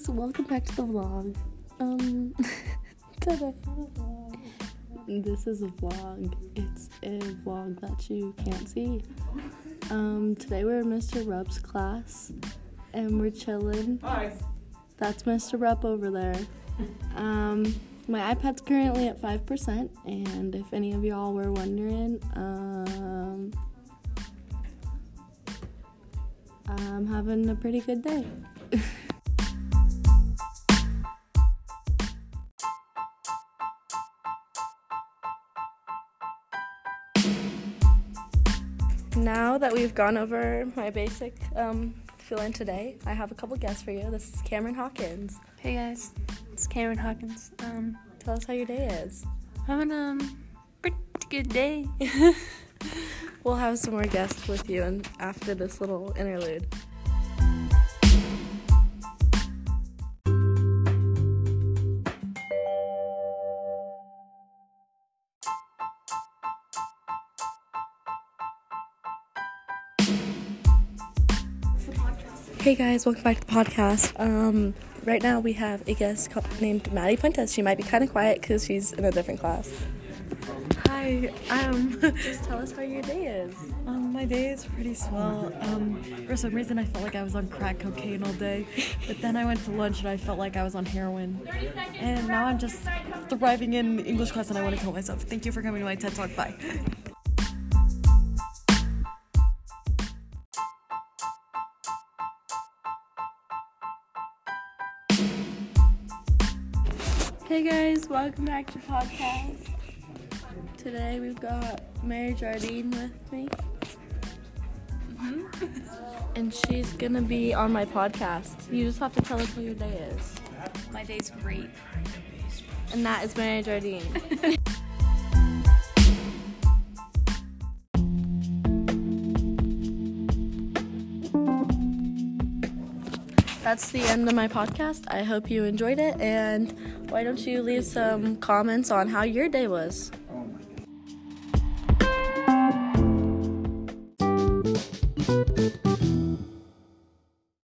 guys, welcome back to the vlog. Um, this is a vlog. It's a vlog that you can't see. Um, today we're in Mr. Rupp's class and we're chilling. Hi. That's Mr. Rupp over there. Um, my iPad's currently at 5%, and if any of y'all were wondering, um, I'm having a pretty good day. now that we've gone over my basic um, fill-in today, I have a couple guests for you. This is Cameron Hawkins. Hey guys, it's Cameron Hawkins. Um, Tell us how your day is. having a pretty good day. We'll have some more guests with you and after this little interlude. Hey guys, welcome back to the podcast. Um, right now we have a guest named Maddie Puentes. She might be kind of quiet because she's in a different class. Hi, um, Just tell us how your day is. um, my day is pretty swell. Um, for some reason, I felt like I was on crack cocaine all day, but then I went to lunch and I felt like I was on heroin. And now I'm just thriving in English class and I want to kill myself. Thank you for coming to my TED Talk. Bye. Hey guys, welcome back to podcast. Today we've got Mary Jardine with me. Mm-hmm. And she's gonna be on my podcast. You just have to tell us how your day is. My day's great. And that is Mary Jardine. That's the end of my podcast. I hope you enjoyed it. And why don't you leave some comments on how your day was?